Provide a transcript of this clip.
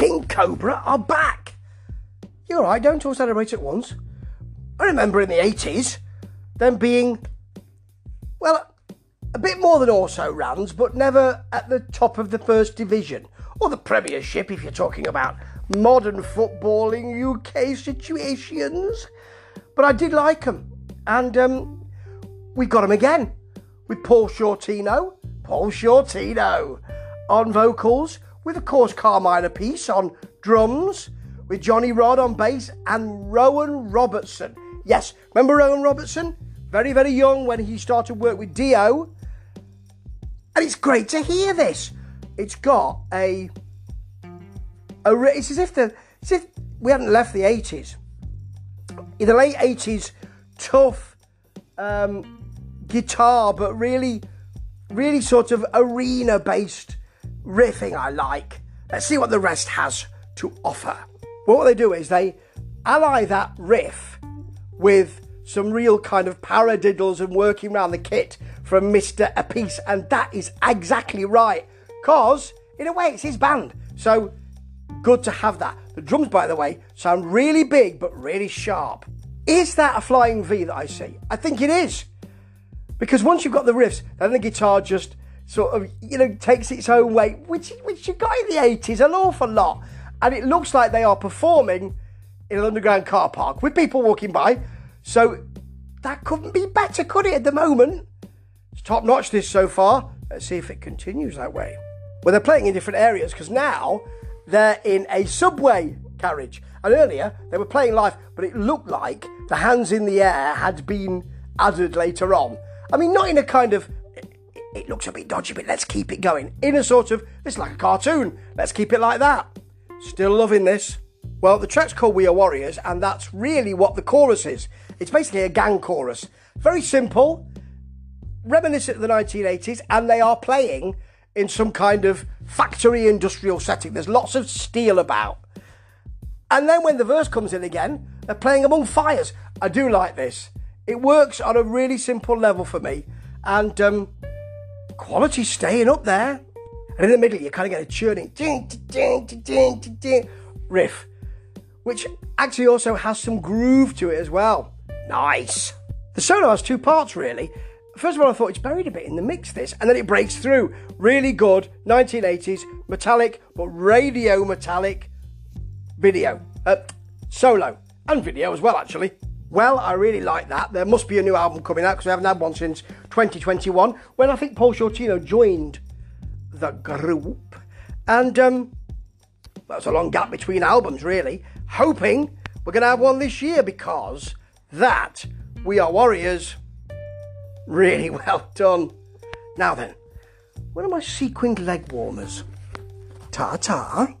King Kobra are back. You're right, don't all celebrate at once. I remember in the 80s them being, well, a bit more than also rans, but never at the top of the first division or the Premiership if you're talking about modern footballing UK situations. But I did like them, and um, we got them again with Paul Shortino, Paul Shortino on vocals, with of course Carmine Appice on drums, with Johnny Rod on bass, and Rowan Robertson. Yes, remember Rowan Robertson? Very, very young when he started work with Dio. And it's great to hear this. It's got a, a it's as if the, as if we hadn't left the 80s. In the late 80s, tough um, guitar, but really, really sort of arena based riffing I like. Let's see what the rest has to offer. Well, what they do is they ally that riff with some real kind of paradiddles and working around the kit from Mr. Appice, and that is exactly right. Cause, in a way, it's his band. So good to have that. The drums, by the way, sound really big but really sharp. Is that a flying V that I see? I think it is. Because once you've got the riffs, then the guitar just sort of, you know, takes its own way, which, which you got in the 80s an awful lot. And it looks like they are performing in an underground car park with people walking by. So that couldn't be better, could it, at the moment? It's top notch this so far. Let's see if it continues that way. Well, they're playing in different areas because now they're in a subway carriage. And earlier they were playing live, but it looked like the hands in the air had been added later on. I mean, not in a kind of it looks a bit dodgy, but let's keep it going. In a sort of, it's like a cartoon. Let's keep it like that. Still loving this. Well, the track's called We Are Warriors, and that's really what the chorus is. It's basically a gang chorus. Very simple, reminiscent of the 1980s, and they are playing in some kind of factory industrial setting. There's lots of steel about. And then when the verse comes in again, they're playing among fires. I do like this. It works on a really simple level for me, and um, quality staying up there. And in the middle, you kind of get a churning ding, ding, ding, ding, ding, ding riff, which actually also has some groove to it as well. Nice. The solo has two parts, really. First of all, I thought it's buried a bit in the mix, this, and then it breaks through. Really good 1980s metallic, but radio metallic video. Uh, solo and video as well, actually. Well, I really like that. There must be a new album coming out because we haven't had one since 2021 when I think Paul Shortino joined the group. And um, it's a long gap between albums, really. Hoping we're going to have one this year because that We Are Warriors, really well done. Now then, where are my sequined leg warmers? Ta ta.